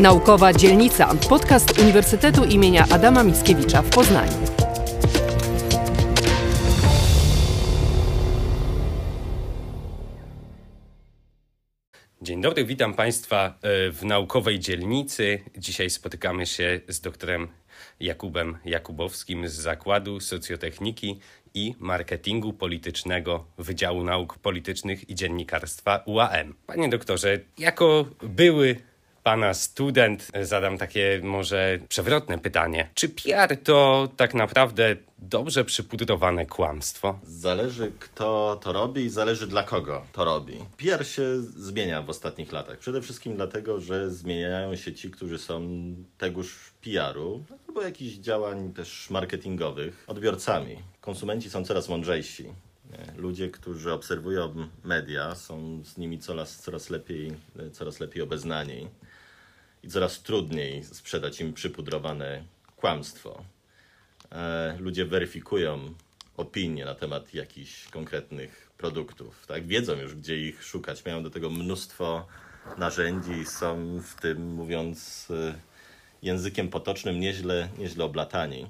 Naukowa Dzielnica. Podcast Uniwersytetu imienia Adama Mickiewicza w Poznaniu. Dzień dobry, witam Państwa e, w naukowej dzielnicy. Dzisiaj spotykamy się z doktorem Jakubem Jakubowskim z Zakładu Socjotechniki i Marketingu Politycznego Wydziału Nauk Politycznych i Dziennikarstwa UAM. Panie doktorze, jako były pana student zadam takie może przewrotne pytanie. Czy PR to tak naprawdę dobrze przypudrowane kłamstwo? Zależy kto to robi i zależy dla kogo to robi. PR się zmienia w ostatnich latach. Przede wszystkim dlatego, że zmieniają się ci, którzy są tegoż PR-u albo jakichś działań też marketingowych odbiorcami. Konsumenci są coraz mądrzejsi. Ludzie, którzy obserwują media, są z nimi coraz, coraz, lepiej, coraz lepiej obeznani i coraz trudniej sprzedać im przypudrowane kłamstwo. E, ludzie weryfikują opinie na temat jakichś konkretnych produktów. Tak? Wiedzą już, gdzie ich szukać. Mają do tego mnóstwo narzędzi są w tym, mówiąc e, językiem potocznym, nieźle, nieźle oblatani.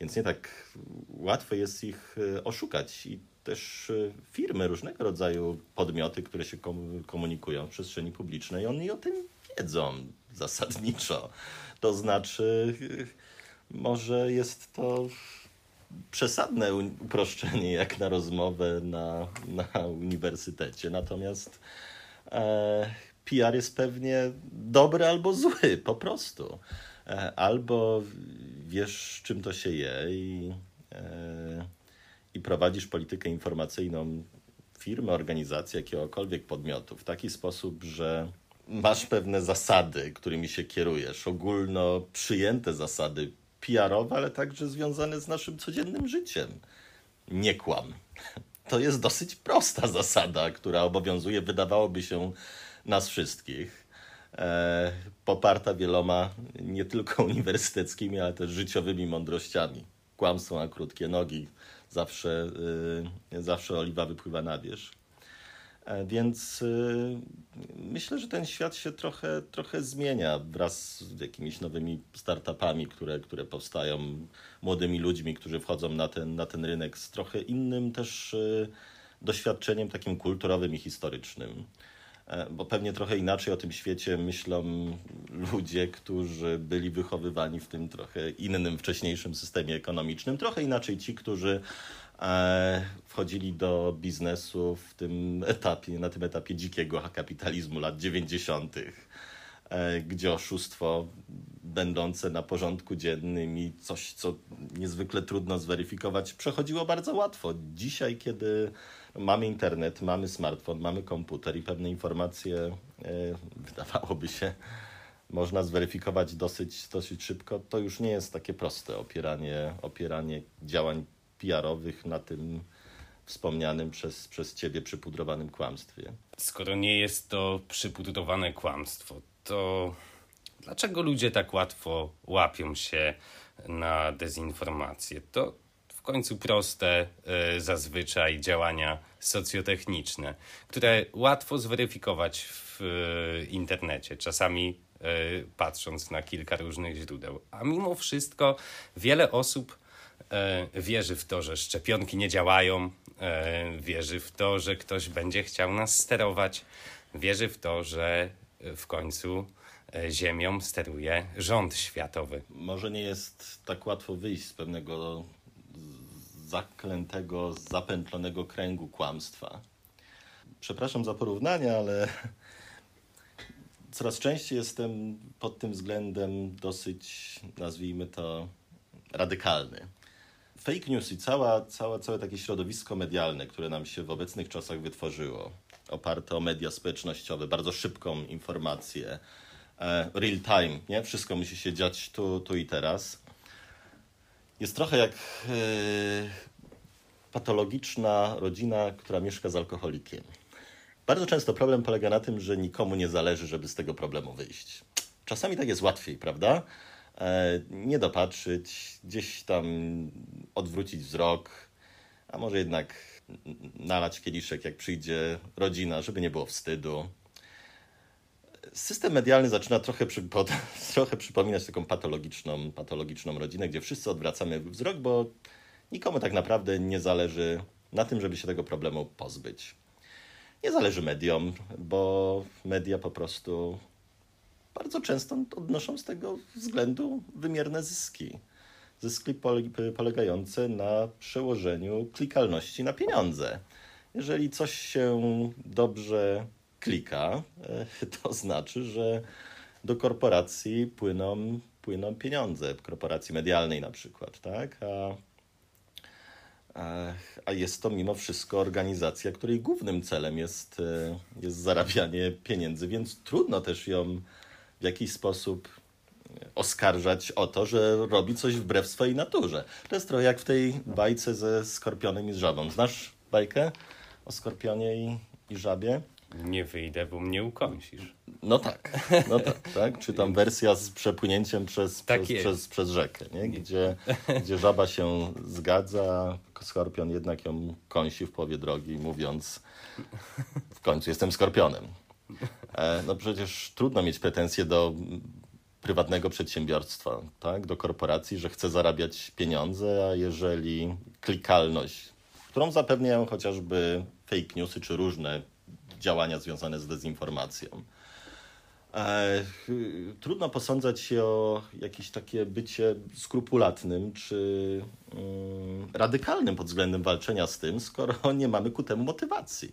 Więc nie tak łatwo jest ich e, oszukać. I też firmy, różnego rodzaju podmioty, które się komunikują w przestrzeni publicznej, oni o tym wiedzą zasadniczo. To znaczy, może jest to przesadne uproszczenie jak na rozmowę na, na uniwersytecie. Natomiast e, PR jest pewnie dobry albo zły, po prostu. E, albo wiesz, czym to się je i, e, i prowadzisz politykę informacyjną firmy, organizacji, jakiegokolwiek podmiotu w taki sposób, że masz pewne zasady, którymi się kierujesz, ogólno przyjęte zasady PR-owe, ale także związane z naszym codziennym życiem. Nie kłam. To jest dosyć prosta zasada, która obowiązuje, wydawałoby się, nas wszystkich. E, poparta wieloma nie tylko uniwersyteckimi, ale też życiowymi mądrościami. Kłamstwo na krótkie nogi, zawsze, y, zawsze oliwa wypływa na wierzch. E, więc y, myślę, że ten świat się trochę, trochę zmienia wraz z jakimiś nowymi startupami, które, które powstają, młodymi ludźmi, którzy wchodzą na ten, na ten rynek z trochę innym też y, doświadczeniem takim kulturowym i historycznym. E, bo pewnie trochę inaczej o tym świecie myślą ludzie, którzy byli wychowywani w tym trochę innym, wcześniejszym systemie ekonomicznym, trochę inaczej ci, którzy E, wchodzili do biznesu w tym etapie, na tym etapie dzikiego kapitalizmu lat 90., e, gdzie oszustwo będące na porządku dziennym i coś, co niezwykle trudno zweryfikować, przechodziło bardzo łatwo. Dzisiaj, kiedy mamy internet, mamy smartfon, mamy komputer i pewne informacje, e, wydawałoby się, można zweryfikować dosyć, dosyć szybko, to już nie jest takie proste opieranie, opieranie działań PR-owych na tym wspomnianym przez, przez ciebie przypudrowanym kłamstwie. Skoro nie jest to przypudrowane kłamstwo, to dlaczego ludzie tak łatwo łapią się na dezinformację? To końcu proste y, zazwyczaj działania socjotechniczne, które łatwo zweryfikować w y, internecie, czasami y, patrząc na kilka różnych źródeł. A mimo wszystko wiele osób E, wierzy w to, że szczepionki nie działają, e, wierzy w to, że ktoś będzie chciał nas sterować, wierzy w to, że w końcu e, Ziemią steruje rząd światowy. Może nie jest tak łatwo wyjść z pewnego zaklętego, zapętlonego kręgu kłamstwa. Przepraszam za porównanie, ale coraz częściej jestem pod tym względem dosyć, nazwijmy to, radykalny fake news i cała, cała, całe takie środowisko medialne, które nam się w obecnych czasach wytworzyło, oparte o media społecznościowe, bardzo szybką informację, e, real time, nie? Wszystko musi się dziać tu, tu i teraz. Jest trochę jak e, patologiczna rodzina, która mieszka z alkoholikiem. Bardzo często problem polega na tym, że nikomu nie zależy, żeby z tego problemu wyjść. Czasami tak jest łatwiej, prawda? E, nie dopatrzyć, gdzieś tam odwrócić wzrok, a może jednak nalać kieliszek, jak przyjdzie rodzina, żeby nie było wstydu. System medialny zaczyna trochę, trochę przypominać taką patologiczną, patologiczną rodzinę, gdzie wszyscy odwracamy wzrok, bo nikomu tak naprawdę nie zależy na tym, żeby się tego problemu pozbyć. Nie zależy mediom, bo media po prostu bardzo często odnoszą z tego względu wymierne zyski. Zyski polegające na przełożeniu klikalności na pieniądze. Jeżeli coś się dobrze klika, e, to znaczy, że do korporacji płyną, płyną pieniądze, korporacji medialnej na przykład, tak? A, a jest to mimo wszystko organizacja, której głównym celem jest, e, jest zarabianie pieniędzy, więc trudno też ją w jakiś sposób oskarżać o to, że robi coś wbrew swojej naturze. To jest trochę jak w tej bajce ze skorpionem i z żabą. Znasz bajkę o skorpionie i, i żabie? Nie wyjdę, bo mnie ukąsisz. No tak, no tak, tak. Czy tam wersja z przepłynięciem przez, tak przez, przez, przez rzekę, nie? Gdzie, gdzie żaba się zgadza, skorpion jednak ją kąsi w połowie drogi, mówiąc w końcu jestem skorpionem. E, no przecież trudno mieć pretensje do prywatnego przedsiębiorstwa, tak? do korporacji, że chce zarabiać pieniądze, a jeżeli klikalność, którą zapewniają chociażby fake newsy czy różne działania związane z dezinformacją. E, trudno posądzać się o jakieś takie bycie skrupulatnym czy mm, radykalnym pod względem walczenia z tym, skoro nie mamy ku temu motywacji.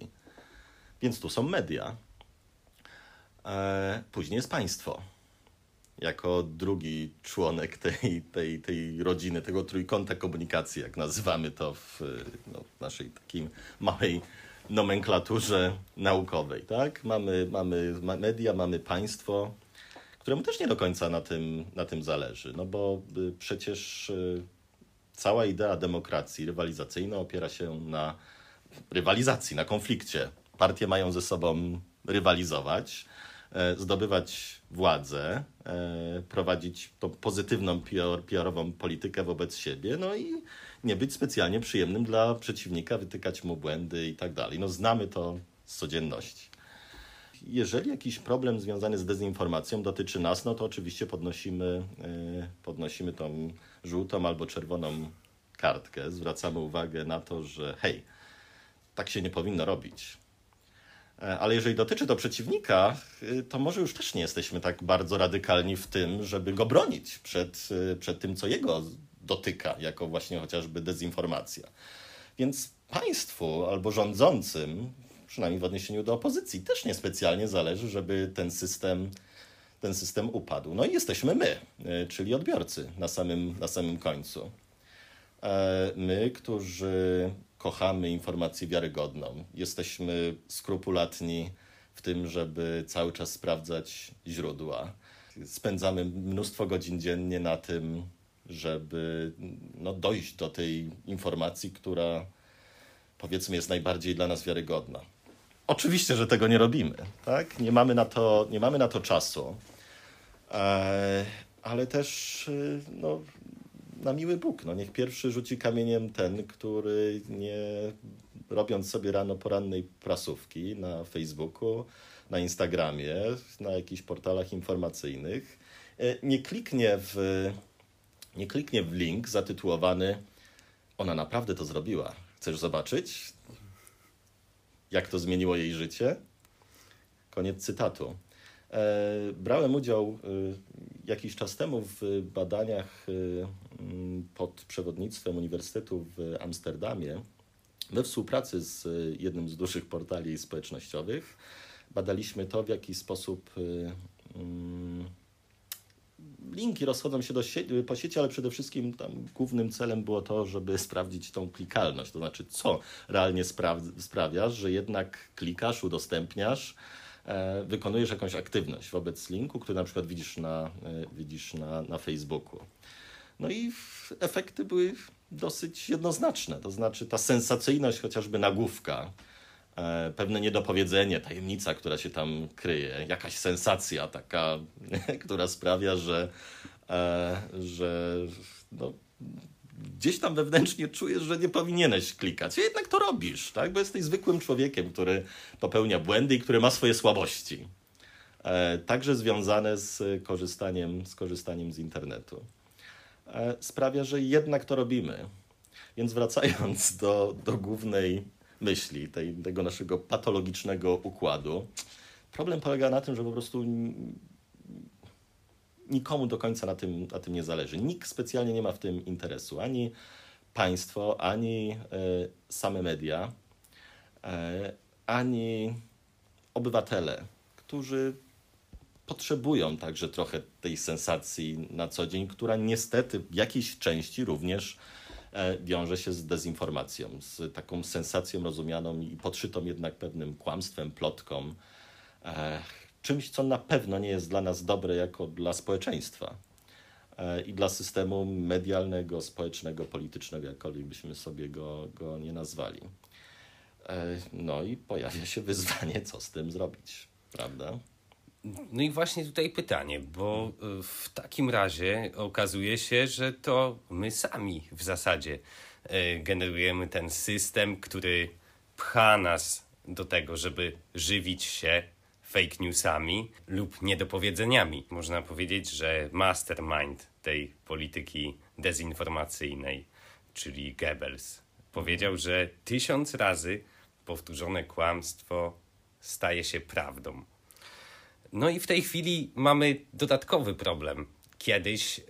Więc tu są media. E, później jest państwo. Jako drugi członek tej, tej, tej rodziny, tego trójkąta komunikacji, jak nazywamy to w, no, naszej takiej małej nomenklaturze naukowej. Tak? Mamy, mamy media, mamy państwo, któremu też nie do końca na tym, na tym zależy, no bo y, przecież y, cała idea demokracji rywalizacyjnej opiera się na rywalizacji, na konflikcie. Partie mają ze sobą rywalizować, e, zdobywać władzę, e, prowadzić tą pozytywną PR-ową politykę wobec siebie, no i nie być specjalnie przyjemnym dla przeciwnika, wytykać mu błędy i tak dalej. No znamy to z codzienności. Jeżeli jakiś problem związany z dezinformacją dotyczy nas, no to oczywiście podnosimy, e, podnosimy tą żółtą albo czerwoną kartkę, zwracamy uwagę na to, że hej, tak się nie powinno robić. E, ale jeżeli dotyczy to przeciwnika, e, to może już też nie jesteśmy tak bardzo radykalni w tym, żeby go bronić przed, przed tym, co jego dotyka, jako właśnie chociażby dezinformacja. Więc państwu albo rządzącym, przynajmniej w odniesieniu do opozycji, też niespecjalnie zależy, żeby ten system, ten system upadł. No i jesteśmy my, e, czyli odbiorcy na samym, na samym końcu. E, my, którzy kochamy informację wiarygodną, jesteśmy skrupulatni w tym, żeby cały czas sprawdzać źródła. Spędzamy mnóstwo godzin dziennie na tym, żeby no, dojść do tej informacji, która powiedzmy jest najbardziej dla nas wiarygodna. Oczywiście, że tego nie robimy, tak? Nie mamy na to, nie mamy na to czasu, e, ale też e, no, na miły Bóg, no, niech pierwszy rzuci kamieniem ten, który nie robiąc sobie rano porannej prasówki na Facebooku, na Instagramie, na jakichś portalach informacyjnych, e, nie kliknie w nie kliknie w link zatytułowany Ona naprawdę to zrobiła. Chcesz zobaczyć, jak to zmieniło jej życie? Koniec cytatu. E, brałem udział e, jakiś czas temu w badaniach e, pod przewodnictwem Uniwersytetu w Amsterdamie we współpracy z jednym z dużych portali społecznościowych. Badaliśmy to, w jaki sposób linki rozchodzą się do sie- po sieci, ale przede wszystkim tam głównym celem było to, żeby sprawdzić tą klikalność, to znaczy co realnie spra- sprawia, że jednak klikasz, udostępniasz, e, wykonujesz jakąś aktywność wobec linku, który na przykład widzisz na, e, widzisz na, na Facebooku. No i efekty były dosyć jednoznaczne, to znaczy ta sensacyjność chociażby nagłówka, pewne niedopowiedzenie, tajemnica, która się tam kryje, jakaś sensacja taka, która sprawia, że, e, że no, gdzieś tam wewnętrznie czujesz, że nie powinieneś klikać. A jednak to robisz, tak? bo jesteś zwykłym człowiekiem, który popełnia błędy i który ma swoje słabości. e, także związane z korzystaniem, z korzystaniem z internetu. E, sprawia, że jednak to robimy. Więc wracając do, do głównej myśli, tej, tego naszego patologicznego układu, problem polega na tym, że po prostu nikomu do końca na tym, na tym nie zależy. Nikt specjalnie nie ma w tym interesu. Ani państwo, ani e, same media, e, ani obywatele, którzy potrzebują także trochę tej sensacji na co dzień, która niestety w jakiejś części również wiąże się z dezinformacją, z taką sensacją rozumianą i podszytą jednak pewnym kłamstwem, plotką, czymś, co na pewno nie jest dla nas dobre jako dla społeczeństwa e, i dla systemu medialnego, społecznego, politycznego, jakkolwiek byśmy sobie go, go nie nazwali. E, no i pojawia się wyzwanie, co z tym zrobić, prawda? No i właśnie tutaj pytanie, bo e, w takim razie okazuje się, że to my sami w zasadzie generujemy ten system, który pcha nas do tego, żeby żywić się fake newsami lub niedopowiedzeniami. Można powiedzieć, że mastermind tej polityki dezinformacyjnej, czyli Goebbels, powiedział, że tysiąc razy powtórzone kłamstwo staje się prawdą. No i w tej chwili mamy dodatkowy problem. Kiedyś e,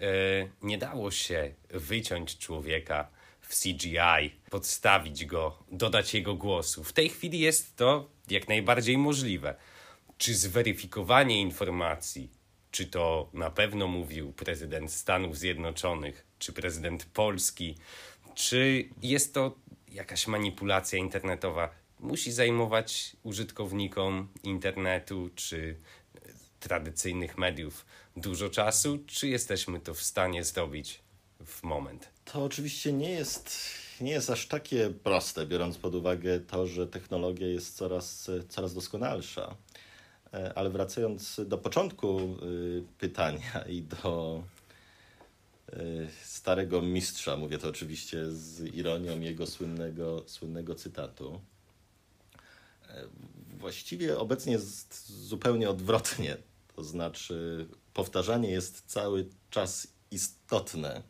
nie dało się wyciąć człowieka w CGI, podstawić go, dodać jego głosu. W tej chwili jest to jak najbardziej możliwe czy zweryfikowanie informacji, czy to na pewno mówił prezydent Stanów Zjednoczonych, czy prezydent Polski, czy jest to jakaś manipulacja internetowa, musi zajmować użytkownikom internetu czy tradycyjnych mediów dużo czasu, czy jesteśmy to w stanie zrobić w moment? To oczywiście nie jest, nie jest aż takie proste, biorąc pod uwagę to, że technologia jest coraz, coraz doskonalsza. E, ale wracając do początku y, pytania i do y, starego mistrza, mówię to oczywiście z ironią jego słynnego, słynnego cytatu. E, właściwie obecnie jest zupełnie odwrotnie. To znaczy, powtarzanie jest cały czas istotne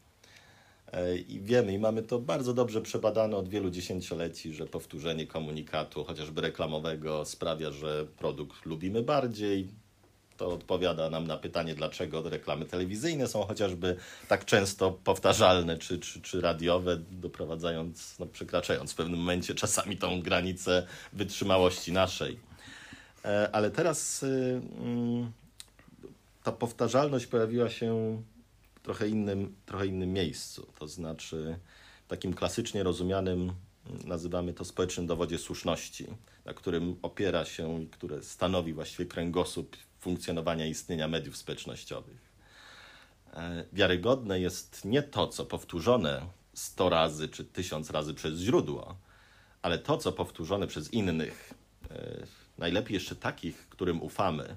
E, I wiemy, i mamy to bardzo dobrze przebadane od wielu dziesięcioleci, że powtórzenie komunikatu, chociażby reklamowego, sprawia, że produkt lubimy bardziej. To odpowiada nam na pytanie, dlaczego reklamy telewizyjne są chociażby tak często powtarzalne czy, czy, czy radiowe, doprowadzając, no, przekraczając w pewnym momencie czasami tą granicę wytrzymałości naszej. E, ale teraz y, mm, ta powtarzalność pojawiła się trochę innym, trochę innym miejscu. To znaczy, w takim klasycznie rozumianym, nazywamy to społecznym dowodzie słuszności, na którym opiera się i które stanowi właściwie kręgosłup funkcjonowania istnienia mediów społecznościowych. E, wiarygodne jest nie to, co powtórzone 100 razy czy 1000 razy przez źródło, ale to, co powtórzone przez innych, e, najlepiej jeszcze takich, którym ufamy.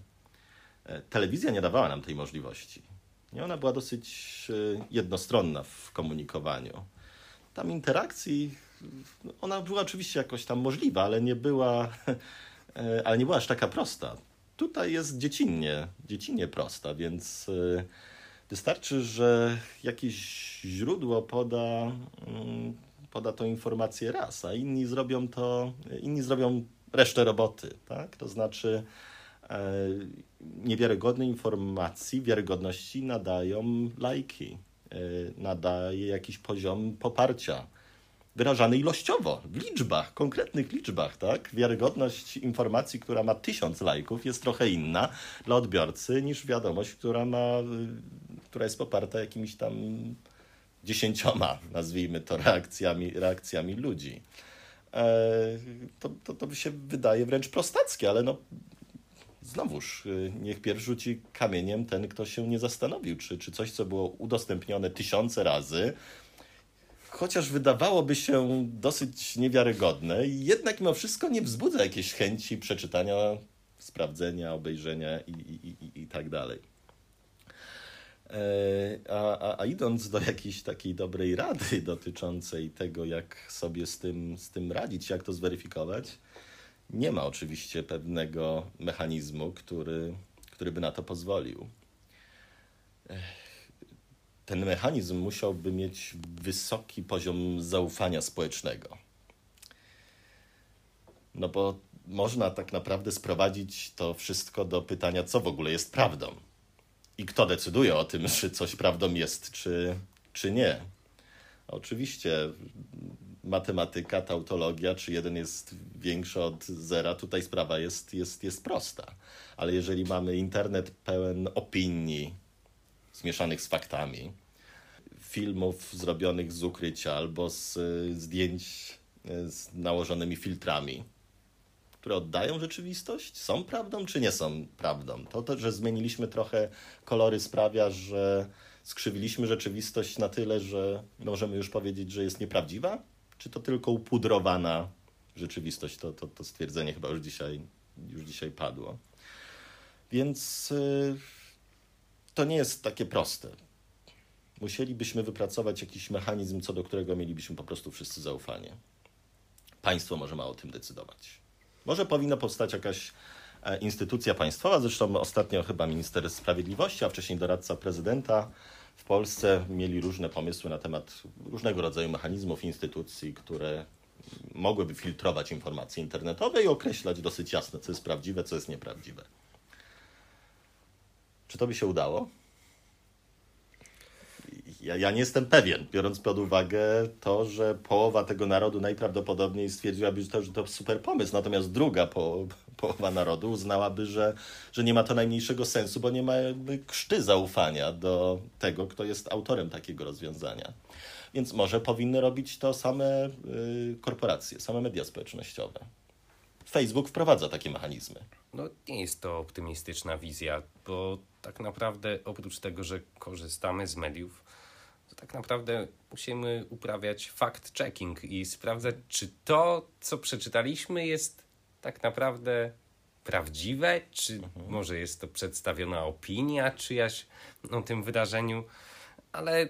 E, telewizja nie dawała nam tej możliwości nie? Ona była dosyć e, jednostronna w komunikowaniu. Tam interakcji, ona była oczywiście jakoś tam możliwa, ale nie była, e, ale nie była aż taka prosta. Tutaj jest dziecinnie, dziecinnie prosta, więc wystarczy, że jakieś źródło poda, mm, poda tą informację raz, a inni zrobią to, inni zrobią resztę roboty, tak? To znaczy niewiarygodnej informacji, wiarygodności nadają lajki, e, nadaje jakiś poziom poparcia wyrażany ilościowo, w liczbach, konkretnych liczbach, tak? Wiarygodność informacji, która ma tysiąc lajków jest trochę inna dla odbiorcy niż wiadomość, która ma, y, która jest poparta jakimiś tam dziesięcioma, nazwijmy to, reakcjami, reakcjami ludzi. E, to, to, to się wydaje wręcz prostackie, ale no, znowuż y, niech pierwszy rzuci kamieniem ten, kto się nie zastanowił, czy, czy coś, co było udostępnione tysiące razy, chociaż wydawałoby się dosyć niewiarygodne, jednak mimo wszystko nie wzbudza jakiejś chęci przeczytania, sprawdzenia, obejrzenia i, i, i, i tak dalej. E, a, a, a, idąc do jakiejś takiej dobrej rady dotyczącej tego, jak sobie z tym, z tym radzić, jak to zweryfikować, nie ma oczywiście pewnego mechanizmu, który, który by na to pozwolił. Ten mechanizm musiałby mieć wysoki poziom zaufania społecznego. No bo można tak naprawdę sprowadzić to wszystko do pytania, co w ogóle jest prawdą. I kto decyduje o tym, czy coś prawdą jest, czy, czy nie. Oczywiście matematyka, tautologia, czy jeden jest większy od zera, tutaj sprawa jest, jest, jest prosta. Ale jeżeli mamy internet pełen opinii zmieszanych z faktami, filmów zrobionych z ukrycia albo z zdjęć z nałożonymi filtrami, które oddają rzeczywistość, są prawdą czy nie są prawdą. To, to, że zmieniliśmy trochę kolory, sprawia, że skrzywiliśmy rzeczywistość na tyle, że możemy już powiedzieć, że jest nieprawdziwa? Czy to tylko upudrowana rzeczywistość? To, to, to stwierdzenie chyba już dzisiaj, już dzisiaj padło. Więc yy, to nie jest takie proste. Musielibyśmy wypracować jakiś mechanizm, co do którego mielibyśmy po prostu wszyscy zaufanie. Państwo może ma o tym decydować. Może powinna powstać jakaś e, instytucja państwowa, zresztą ostatnio chyba minister sprawiedliwości, a wcześniej doradca prezydenta w Polsce mieli różne pomysły na temat różnego rodzaju mechanizmów, instytucji, które mogłyby filtrować informacje internetowe i określać dosyć jasno, co jest prawdziwe, co jest nieprawdziwe. Czy to by się udało? Ja, ja nie jestem pewien, biorąc pod uwagę to, że połowa tego narodu najprawdopodobniej stwierdziłaby, że to, że to super pomysł, natomiast druga po, połowa narodu uznałaby, że, że nie ma to najmniejszego sensu, bo nie ma krzty zaufania do tego, kto jest autorem takiego rozwiązania. Więc może powinny robić to same y, korporacje, same media społecznościowe. Facebook wprowadza takie mechanizmy. No nie jest to optymistyczna wizja, bo tak naprawdę oprócz tego, że korzystamy z mediów, to tak naprawdę musimy uprawiać fact-checking i sprawdzać, czy to, co przeczytaliśmy, jest tak naprawdę prawdziwe, czy mhm. może jest to przedstawiona opinia czyjaś o tym wydarzeniu. Ale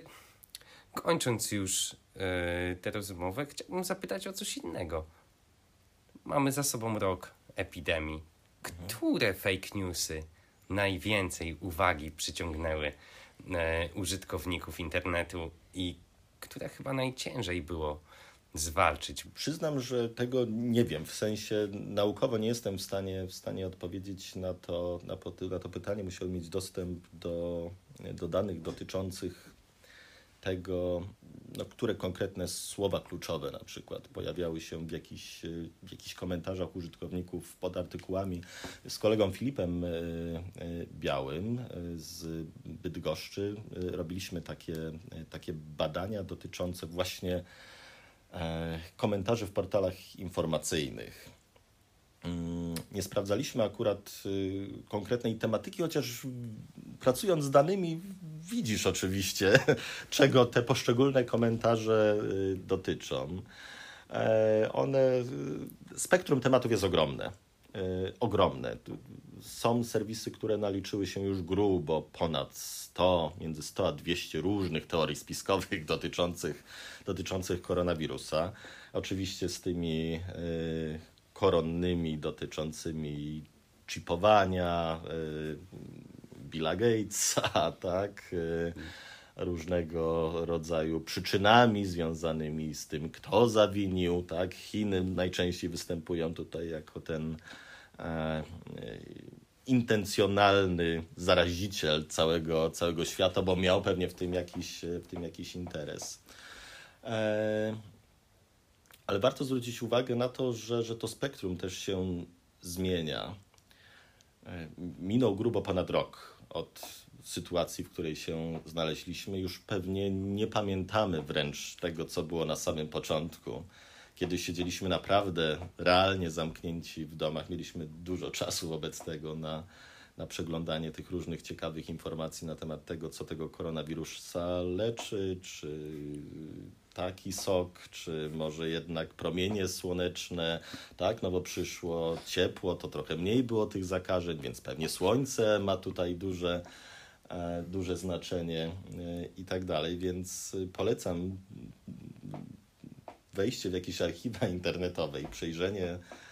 kończąc już yy, tę rozmowę, chciałbym zapytać o coś innego. Mamy za sobą rok epidemii. Mhm. Które fake newsy najwięcej uwagi przyciągnęły użytkowników internetu i które chyba najciężej było zwalczyć? Przyznam, że tego nie wiem. W sensie naukowo nie jestem w stanie, w stanie odpowiedzieć na to, na, na to pytanie. Musiałem mieć dostęp do, do danych dotyczących tego, no, które konkretne słowa kluczowe na przykład pojawiały się w jakichś, w jakichś komentarzach użytkowników pod artykułami. Z kolegą Filipem e, e, Białym e, z Bydgoszczy robiliśmy takie, takie badania dotyczące właśnie komentarzy w portalach informacyjnych. Mm, nie sprawdzaliśmy akurat konkretnej tematyki, chociaż pracując z danymi widzisz oczywiście, czego te poszczególne komentarze y, dotyczą. E, one, y, spektrum tematów jest ogromne. Ogromne. Są serwisy, które naliczyły się już grubo ponad 100, między 100 a 200 różnych teorii spiskowych dotyczących, dotyczących koronawirusa. Oczywiście z tymi koronnymi dotyczącymi chipowania y, Billa Gatesa, tak? Y, różnego rodzaju przyczynami związanymi z tym, kto zawinił, tak? Chiny najczęściej występują tutaj jako ten e, intencjonalny zaraziciel całego, całego świata, bo miał pewnie w tym jakiś, w tym jakiś interes. E, ale warto zwrócić uwagę na to, że, że to spektrum też się zmienia. E, minął grubo ponad rok od sytuacji, w której się znaleźliśmy. Już pewnie nie pamiętamy wręcz tego, co było na samym początku, kiedy siedzieliśmy naprawdę realnie zamknięci w domach. Mieliśmy dużo czasu wobec tego na, na przeglądanie tych różnych ciekawych informacji na temat tego, co tego koronawirusa leczy, czy taki sok, czy może jednak promienie słoneczne, tak, no bo przyszło ciepło, to trochę mniej było tych zakażeń, więc pewnie słońce ma tutaj duże, e, duże znaczenie e, i tak dalej, więc polecam wejście w jakieś archiwa internetowe i przejrzenie e,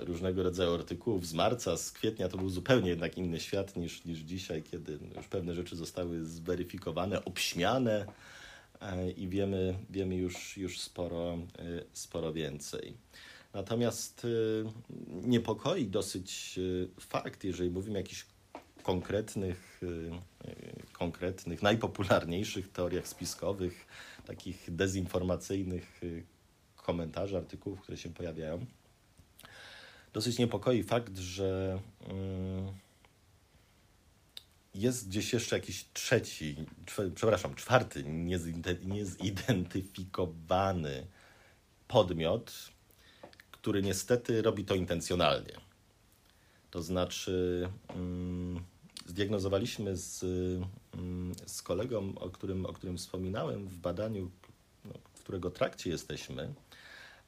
różnego rodzaju artykułów z marca, z kwietnia, to był zupełnie jednak inny świat niż, niż dzisiaj, kiedy już pewne rzeczy zostały zweryfikowane, obśmiane e, i wiemy, wiemy już, już sporo, sporo więcej. Natomiast niepokoi dosyć fakt, jeżeli mówimy o jakichś konkretnych, konkretnych, najpopularniejszych teoriach spiskowych, takich dezinformacyjnych komentarzy, artykułów, które się pojawiają. Dosyć niepokoi fakt, że mm, jest gdzieś jeszcze jakiś trzeci, przepraszam, czwarty niezidentyfikowany podmiot, który niestety robi to intencjonalnie. To znaczy, mm, zdiagnozowaliśmy z, mm, z kolegą, o którym, o którym wspominałem w badaniu, no, w którego trakcie jesteśmy,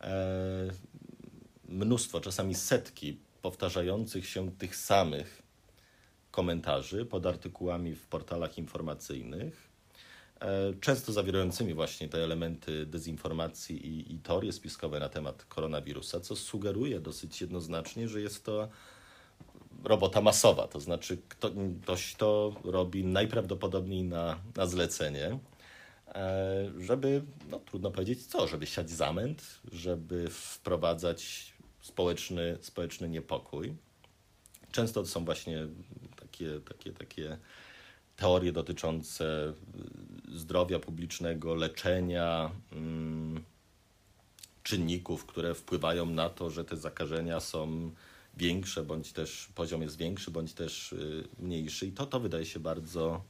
E, mnóstwo, czasami setki powtarzających się tych samych komentarzy pod artykułami w portalach informacyjnych, e, często zawierającymi właśnie te elementy dezinformacji i, i teorie spiskowe na temat koronawirusa, co sugeruje dosyć jednoznacznie, że jest to robota masowa, to znaczy ktoś to robi najprawdopodobniej na, na zlecenie. E, żeby, no trudno powiedzieć co, żeby siać zamęt, żeby wprowadzać społeczny, społeczny niepokój. Często to są właśnie takie, takie, takie teorie dotyczące zdrowia publicznego, leczenia, mm, czynników, które wpływają na to, że te zakażenia są większe, bądź też poziom jest większy, bądź też y, mniejszy. I to, to wydaje się bardzo,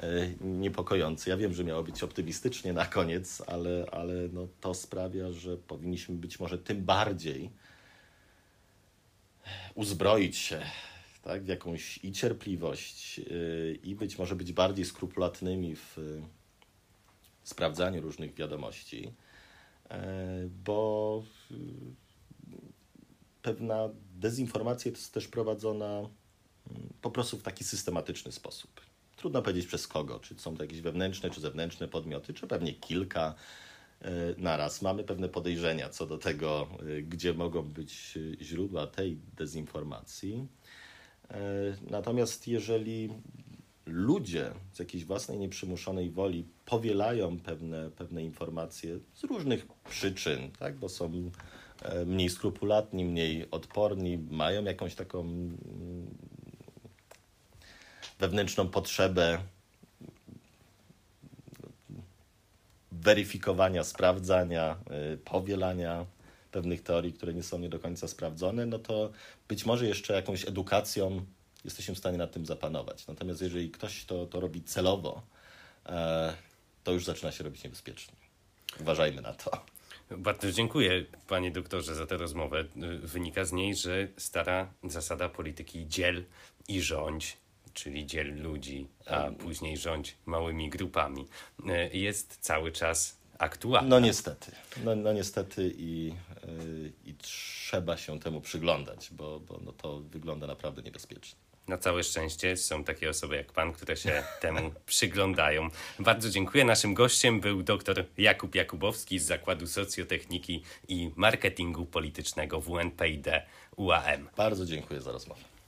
E, niepokojący. Ja wiem, że miało być optymistycznie na koniec, ale, ale no to sprawia, że powinniśmy być może tym bardziej uzbroić się tak, w jakąś i cierpliwość, e, i być może być bardziej skrupulatnymi w sprawdzaniu różnych wiadomości, e, bo pewna dezinformacja jest też prowadzona mm, po prostu w taki systematyczny sposób. Trudno powiedzieć przez kogo, czy są to jakieś wewnętrzne czy zewnętrzne podmioty, czy pewnie kilka naraz. Mamy pewne podejrzenia co do tego, e, gdzie mogą być źródła tej dezinformacji. E, natomiast jeżeli ludzie z jakiejś własnej nieprzymuszonej woli powielają pewne, pewne informacje z różnych przyczyn, tak? bo są mniej skrupulatni, mniej odporni, mają jakąś taką wewnętrzną potrzebę weryfikowania, sprawdzania, y, powielania pewnych teorii, które nie są nie do końca sprawdzone, no to być może jeszcze jakąś edukacją jesteśmy w stanie nad tym zapanować. Natomiast jeżeli ktoś to, to robi celowo, e, to już zaczyna się robić niebezpiecznie. Uważajmy na to. Bardzo dziękuję, panie doktorze, za tę rozmowę. Wynika z niej, że stara zasada polityki dziel i rządź czyli dziel ludzi, a później rządź małymi grupami, e, jest cały czas aktualna. No niestety. No, no niestety i, yy, i trzeba się temu przyglądać, bo, bo no to wygląda naprawdę niebezpiecznie. Na całe szczęście są takie osoby jak pan, które się temu przyglądają. Bardzo dziękuję. Naszym gościem był dr Jakub Jakubowski z Zakładu Socjotechniki i Marketingu Politycznego WNPID UAM. Bardzo dziękuję za rozmowę.